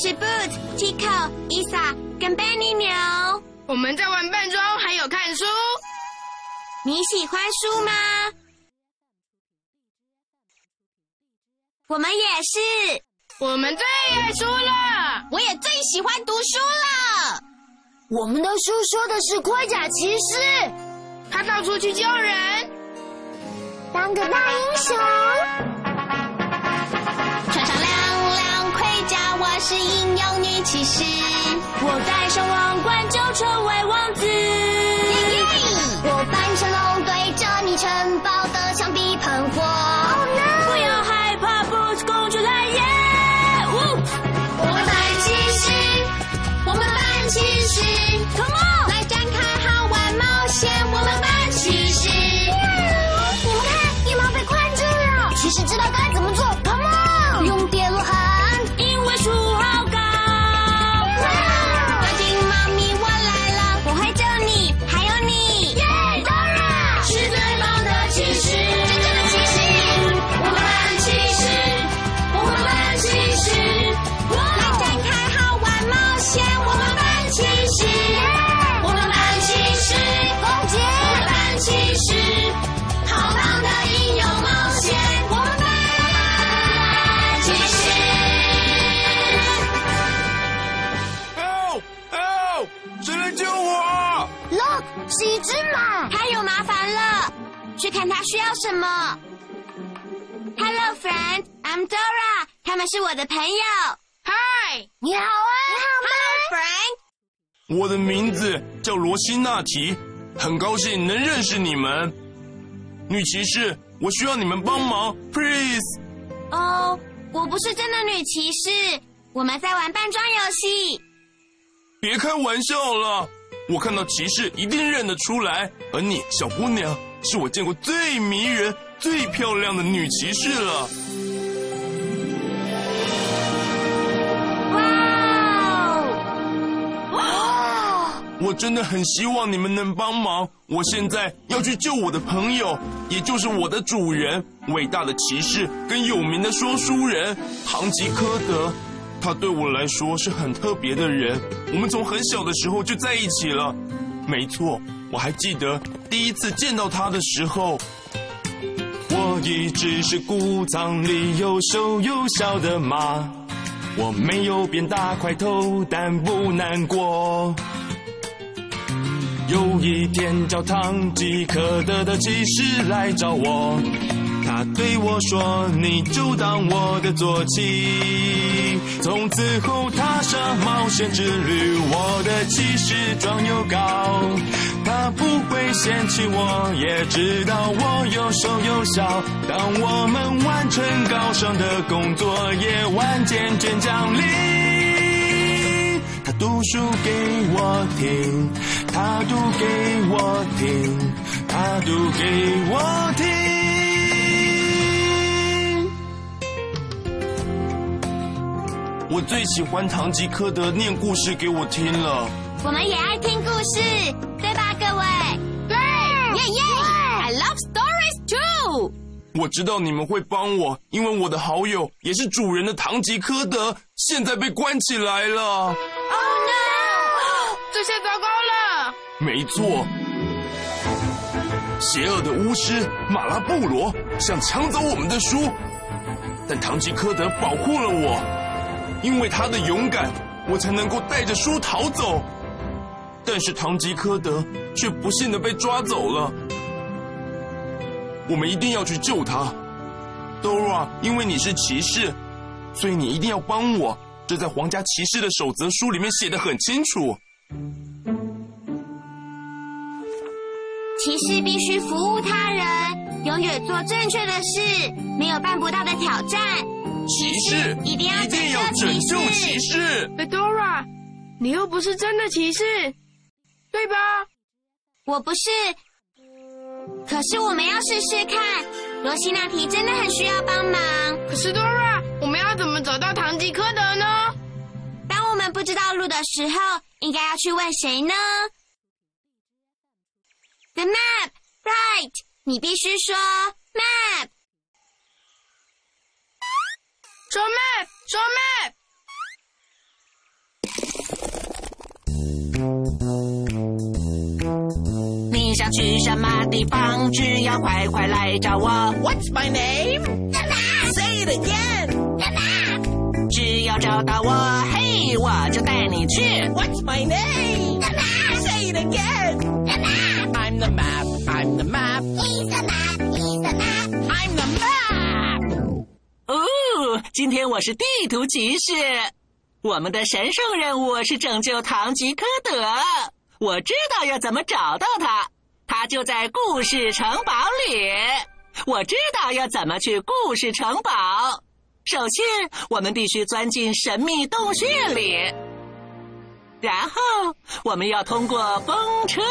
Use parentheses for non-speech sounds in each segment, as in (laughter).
是 Boot、Tico、Isa 跟 Benny 牛。我们在玩扮装，还有看书。你喜欢书吗？我们也是。我们最爱书了。我也最喜欢读书了。我们的书说的是盔甲骑士，他到处去救人。当个大英雄。是阴阳女骑士。我戴上王冠就成为王子。需要什么。Hello, friend, I'm Dora。他们是我的朋友。Hi，，你好啊，Hello, friend。我的名字叫罗西纳提，很高兴能认识你们。女骑士，我需要你们帮忙，please。哦，我不是真的女骑士，我们在玩扮装游戏。别开玩笑了，我看到骑士一定认得出来，而你，小姑娘，是我见过最迷人、最漂亮的女骑士了。哇哦！哇，我真的很希望你们能帮忙。我现在要去救我的朋友，也就是我的主人，伟大的骑士跟有名的说书人唐吉诃德。他对我来说是很特别的人，我们从很小的时候就在一起了。没错，我还记得第一次见到他的时候。我一直是谷仓里又瘦又小的马，我没有变大块头，但不难过。有一天，叫唐吉诃德的骑士来找我，他对我说：“你就当我的坐骑。”从此后踏上冒险之旅，我的骑士壮又高，他不会嫌弃我，也知道我又瘦又小。当我们完成高尚的工作，夜晚渐渐降临。他读书给我听，他读给我听，他读给我听。我最喜欢唐吉诃德念故事给我听了。我们也爱听故事，我知道你们会帮我，因为我的好友也是主人的唐吉诃德，现在被关起来了。Oh no！这下糟糕了。没错，邪恶的巫师马拉布罗想抢走我们的书，但唐吉诃德保护了我，因为他的勇敢，我才能够带着书逃走。但是堂吉诃德却不幸的被抓走了。我们一定要去救他，Dora，因为你是骑士，所以你一定要帮我。这在皇家骑士的守则书里面写的很清楚。骑士必须服务他人，永远做正确的事，没有办不到的挑战。骑士一定要一定要拯救骑士。Dora，你又不是真的骑士，对吧？我不是，可是我们要试试看。罗西那提真的很需要帮忙。可是 Dora，我们要怎么找到堂吉诃德呢？当我们不知道路的时候，应该要去问谁呢？The map, right？你必须说 map。说 map，说 map。想去什么地方？只要快快来找我。What's my name? Say it again. 只要找到我，嘿，我就带你去。What's my name? Say it again. I'm the map. I'm the map. He's the map, he's the map. I'm the map. 哦，今天我是地图骑士。我们的神圣任务是拯救堂吉诃德。我知道要怎么找到他，他就在故事城堡里。我知道要怎么去故事城堡。首先，我们必须钻进神秘洞穴里，然后我们要通过风车，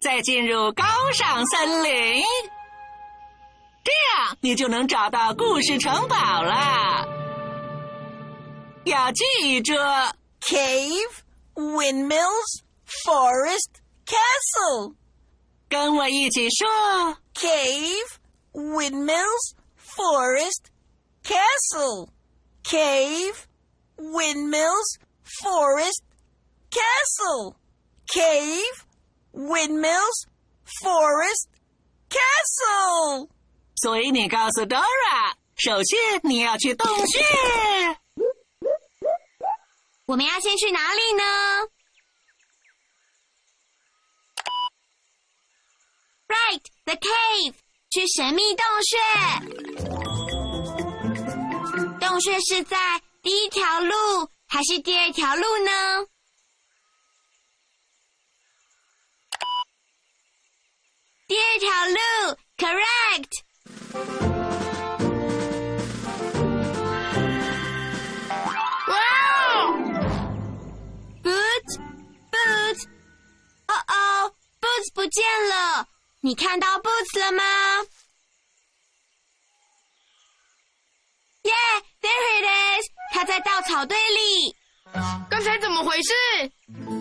再进入高尚森林。这样你就能找到故事城堡了。要记住，cave, windmills, forest, castle。跟我一起说，cave, windmills, forest, castle. Cave, windmills, forest, castle. Cave, windmills, forest, castle. 所以你告诉 Dora，首先你要去洞穴。我们要先去哪里呢 ？Right, the cave，去神秘洞穴。洞穴是在第一条路还是第二条路呢？第二条路，correct。哇哦！Boots, Boots，哦哦，Boots 不见了，你看到 Boots 了吗？Yeah, there it is，他在稻草堆里。刚才怎么回事？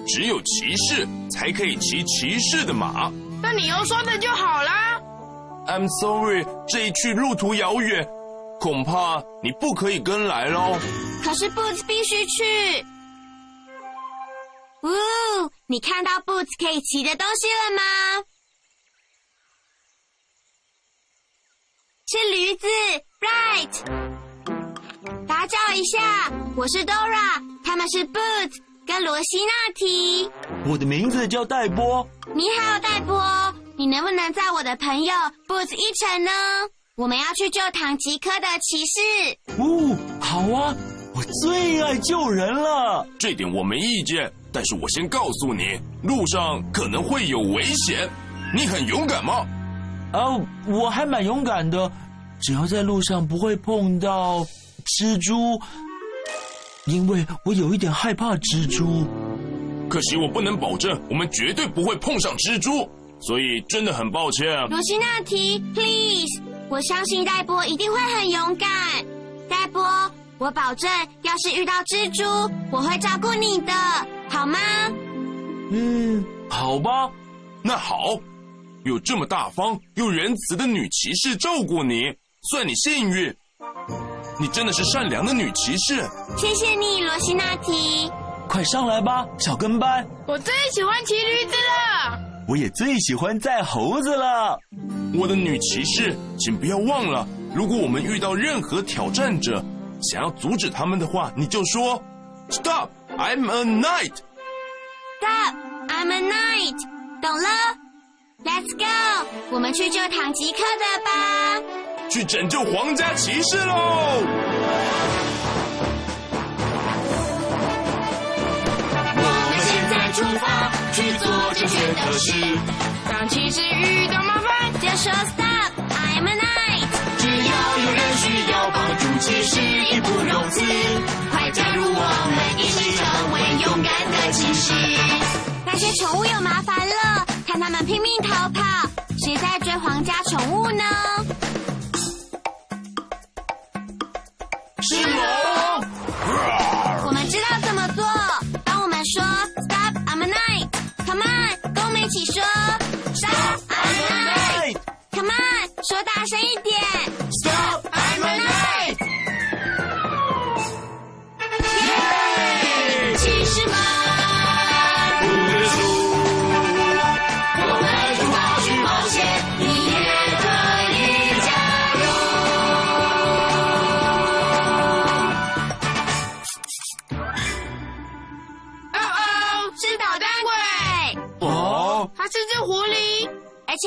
只有骑士才可以骑骑士的马。那你用说的就好啦。I'm sorry，这一去路途遥远，恐怕你不可以跟来喽。可是 Boots 必须去。呜，你看到 Boots 可以骑的东西了吗？是驴子，right。打搅一下，我是 Dora，他们是 Boots 跟罗西娜提。我的名字叫戴波。你好，戴波，你能不能载我的朋友 Boots 一程呢？我们要去救唐吉诃的骑士。哦，好啊，我最爱救人了。这点我没意见，但是我先告诉你，路上可能会有危险。你很勇敢吗？哦，我还蛮勇敢的，只要在路上不会碰到蜘蛛，因为我有一点害怕蜘蛛。可惜我不能保证我们绝对不会碰上蜘蛛，所以真的很抱歉。罗西娜提，please，我相信戴波一定会很勇敢。戴波，我保证，要是遇到蜘蛛，我会照顾你的，好吗？嗯，好吧。那好，有这么大方又仁慈的女骑士照顾你，算你幸运。你真的是善良的女骑士。谢谢你，罗西娜提。快上来吧，小跟班。我最喜欢骑驴子了。我也最喜欢载猴子了。我的女骑士，请不要忘了，如果我们遇到任何挑战者，想要阻止他们的话，你就说 Stop! I'm a knight. Stop! I'm a knight. 懂了？Let's go！我们去救唐吉诃德吧。去拯救皇家骑士喽！我们现在出发，去做正确的事。当骑士遇到麻烦，就说 Stop! I'm a knight. 只要有人需要帮助，骑士义不容辞。快加入我们，一起成为勇敢的骑士。那些宠物有麻烦了，拼命逃跑，谁在追皇家宠物呢？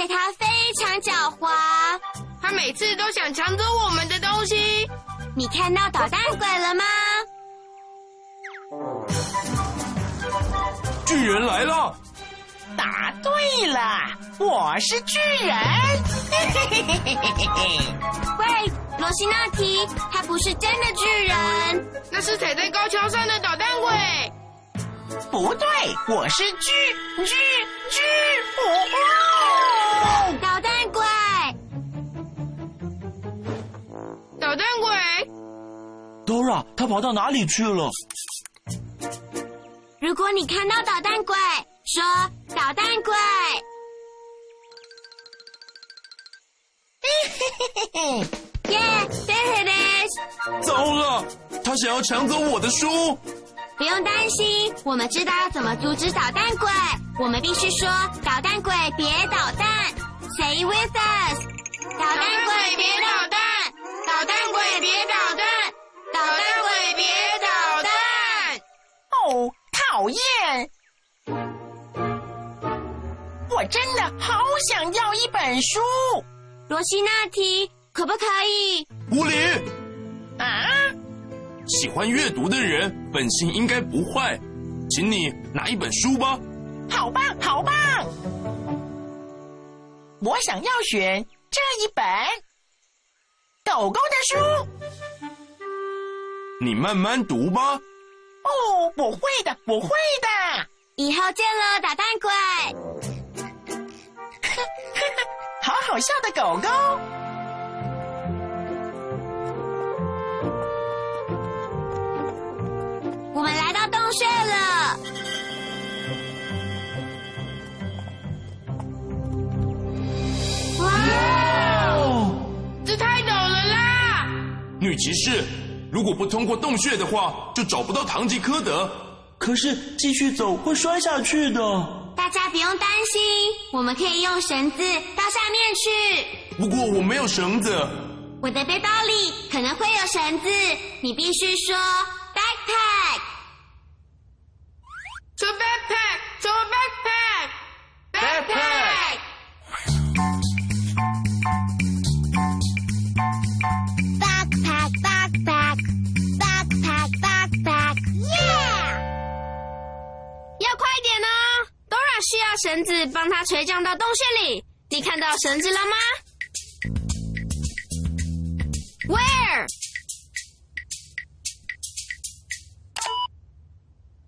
且它非常狡猾。它每次都想抢走我们的东西。你看到捣蛋鬼了吗？巨人来了！答对了，我是巨人。嘿嘿嘿嘿嘿嘿嘿。喂，罗西纳提，他不是真的巨人。那是踩在高跷上的捣蛋鬼。不对，我是巨巨巨哦！捣蛋鬼，捣蛋鬼，Dora，他跑到哪里去了？如果你看到捣蛋鬼，说捣蛋鬼。(laughs) 耶、yeah,，there it is！糟了，他想要抢走我的书！不用担心，我们知道要怎么阻止捣蛋鬼。我们必须说：捣蛋鬼别捣蛋，Say with us！捣蛋鬼别捣蛋，捣蛋鬼别捣蛋，捣蛋鬼别捣蛋。哦，讨厌！我真的好想要一本书罗西娜提，可不可以？无理，啊！喜欢阅读的人本性应该不坏，请你拿一本书吧。好棒，好棒！我想要选这一本狗狗的书。你慢慢读吧。哦，我会的，我会的。以后见了，捣蛋鬼。(laughs) 好好笑的狗狗。女骑士，如果不通过洞穴的话，就找不到堂吉诃德。可是继续走会摔下去的。大家不用担心，我们可以用绳子到下面去。不过我没有绳子。我的背包里可能会有绳子，你必须说绳子帮他垂降到洞穴里。你看到绳子了吗？Where?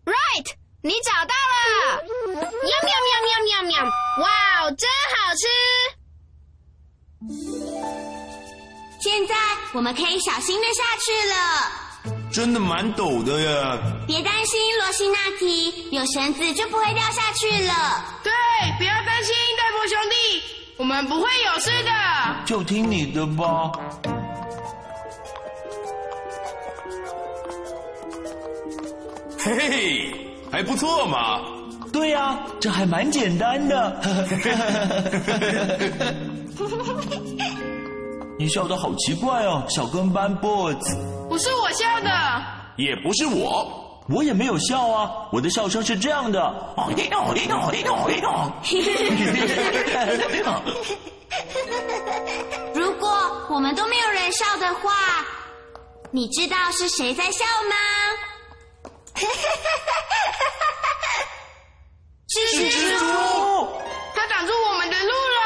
Right，你找到了！喵喵喵喵喵喵！哇哦，真好吃！现在我们可以小心的下去了。真的蛮陡的耶。别担心，罗西纳提，有绳子就不会掉下去了。对，不要担心，戴博兄弟，我们不会有事的。就听你的吧。嘿嘿，还不错嘛。对呀、这还蛮简单的。(laughs) (laughs) 你笑得好奇怪哦，小跟班 boys。不是我笑的，也不是我，我也没有笑啊，我的笑声是这样的。(laughs) 如果我们都没有人笑的话，你知道是谁在笑吗？(laughs) 是蜘蛛。它挡住我们的路了。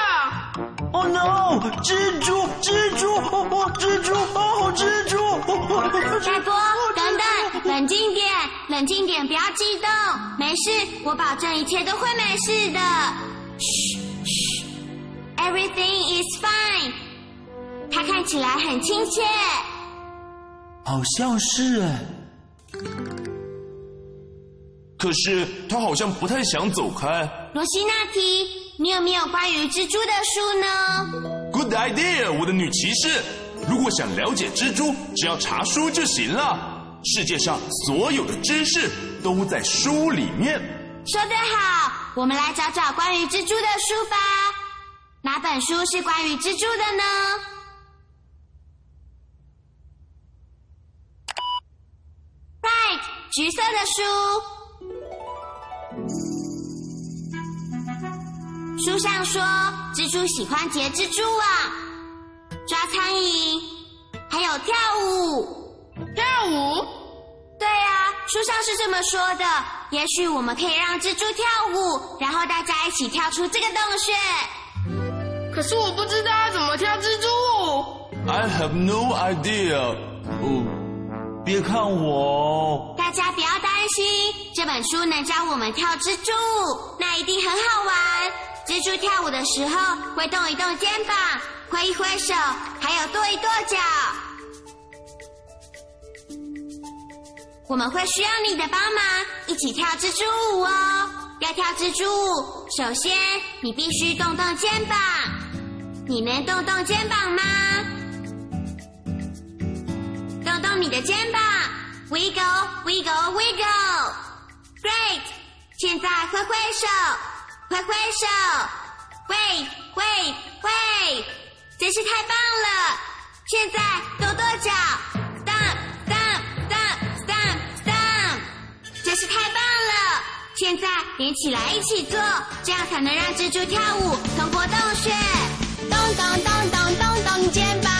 Oh no！蜘蛛，蜘蛛，哦哦，蜘蛛，哦，蜘蛛。(laughs) 大波，等等，冷静点，冷静点，不要激动，没事，我保证一切都会没事的。嘘嘘，Everything is fine。它看起来很亲切。好像是哎。可是他好像不太想走开。罗西纳提，你有没有关于蜘蛛的书呢？Good idea，我的女骑士。如果想了解蜘蛛，只要查书就行了。世界上所有的知识都在书里面。说得好，我们来找找关于蜘蛛的书吧。哪本书是关于蜘蛛的呢？Right，橘色的书。书上说，蜘蛛喜欢结蜘蛛网、抓苍蝇，还有跳舞。跳舞？对啊，书上是这么说的。也许我们可以让蜘蛛跳舞，然后大家一起跳出这个洞穴。可是我不知道要怎么跳蜘蛛舞。I have no idea。哦，别看我，大家不要担心，这本书能教我们跳蜘蛛舞，那一定很好玩。蜘蛛跳舞的时候会动一动肩膀，挥一挥手，还有跺一跺脚。我们会需要你的帮忙，一起跳蜘蛛舞哦。要跳蜘蛛舞，首先你必须动动肩膀。你能动动肩膀吗？动动你的肩膀，wiggle wiggle wiggle。Great！现在挥挥手，挥挥手，wave wave wave，真是太棒了！现在跺跺脚，stomp stomp stomp stomp stomp，真是太棒了！现在连起来一起做，这样才能让蜘蛛跳舞通过洞穴。咚咚咚咚咚咚，肩膀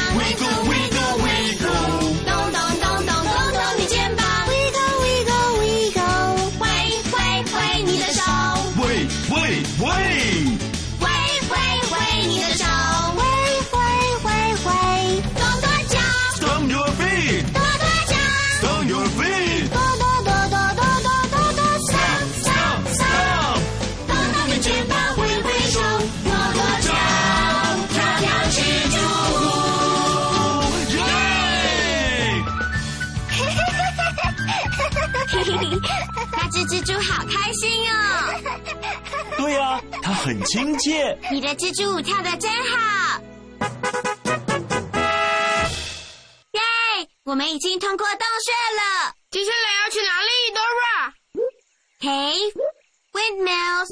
亲切。你的蜘蛛舞跳得真好！耶！我们已经通过洞穴了。接下来要去哪里，Dora？Cave, windmills,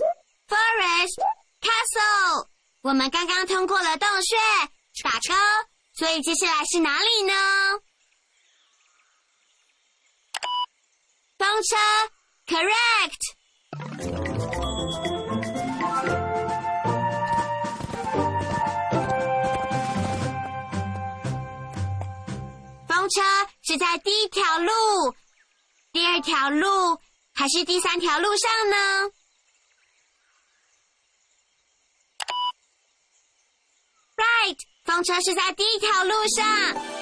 forest, castle。我们刚刚通过了洞穴，打勾。所以接下来是哪里呢？风车，correct。风车是在第一条路、第二条路还是第三条路上呢？Right，风车是在第一条路上。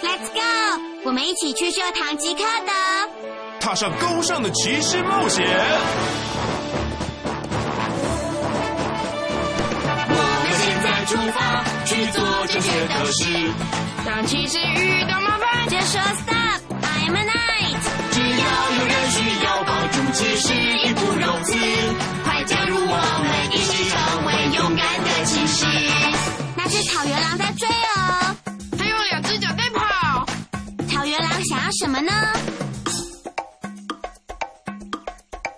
Let's go，我们一起去救唐吉诃德。踏上高尚的骑士冒险。出发，去做正确的事。当骑士遇到麻烦，就说 Stop，I'm a knight。只要有人需要帮助，其实义不容辞。快加入我们，一起成为勇敢的骑士。那只草原狼在追哦。它用两只脚在跑。草原狼想要什么呢？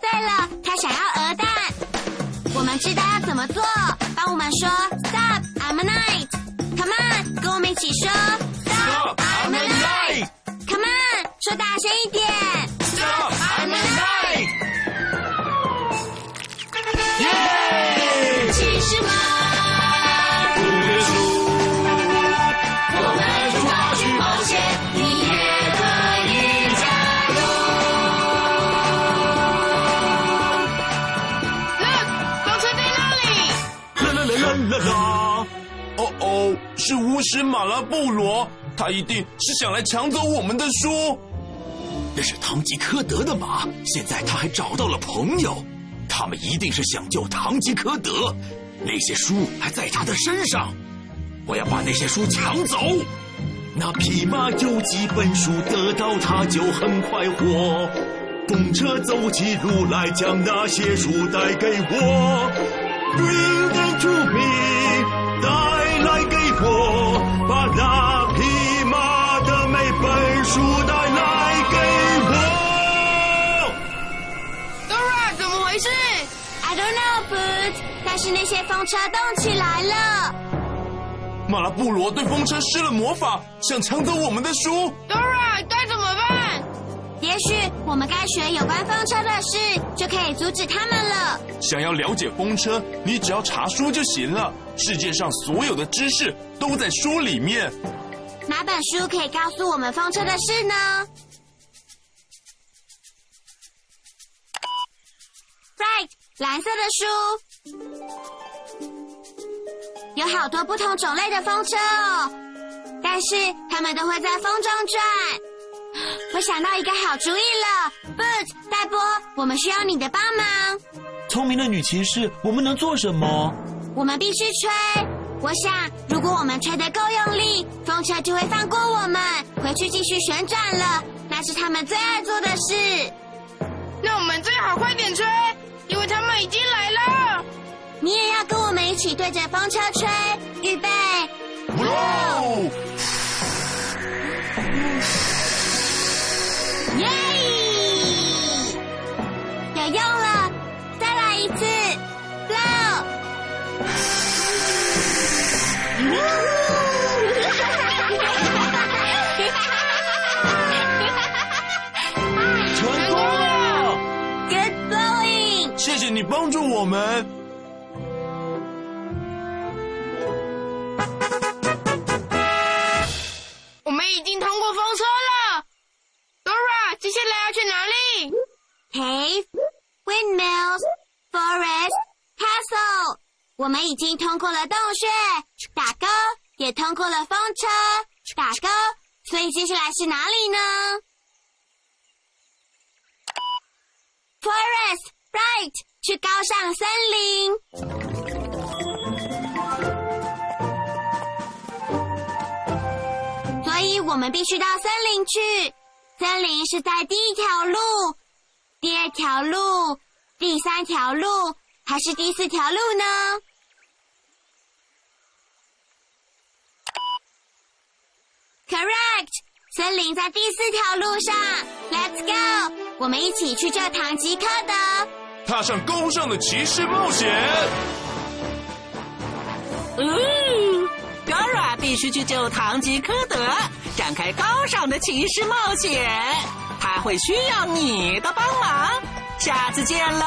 对了，它想要鹅蛋。我们知道要怎么做，帮我们说一起说，Stop，I'm knight，Come on，说大声一点，Stop，I'm knight，耶，起十万。师马拉布罗，他一定是想来抢走我们的书。那是唐吉诃德的马，现在他还找到了朋友，他们一定是想救唐吉诃德。那些书还在他的身上，我要把那些书抢走。那匹马有几本书得到，他就很快活。风车走起路来，将那些书带给我，Bring them to me，I don't know, Boots。但是那些风车动起来了。马拉布罗对风车施了魔法，想抢走我们的书。Dora，该怎么办？也许我们该学有关风车的事，就可以阻止他们了。想要了解风车，你只要查书就行了。世界上所有的知识都在书里面。哪本书可以告诉我们风车的事呢蓝色的书，有好多不同种类的风车哦，但是它们都会在风中转。我想到一个好主意了，Boots，戴波，我们需要你的帮忙。聪明的女骑士，我们能做什么？我们必须吹。我想，如果我们吹得够用力，风车就会放过我们，回去继续旋转了。那是他们最爱做的事。对着风车吹，预备，哦，耶！有用了，再来一次，blow。(laughs) 成功了！Good blowing！谢谢你帮助我们。我们已经通过了洞穴，打勾，也通过了风车，打勾。所以接下来是哪里呢？Forest, right，去高尚森林。所以我们必须到森林去。森林是在第一条路、第二条路、第三条路还是第四条路呢？Correct，森林在第四条路上。Let's go，我们一起去救唐吉诃德。踏上高尚的骑士冒险。嗯，Dora 必须去救唐吉诃德，展开高尚的骑士冒险。他会需要你的帮忙。下次见喽！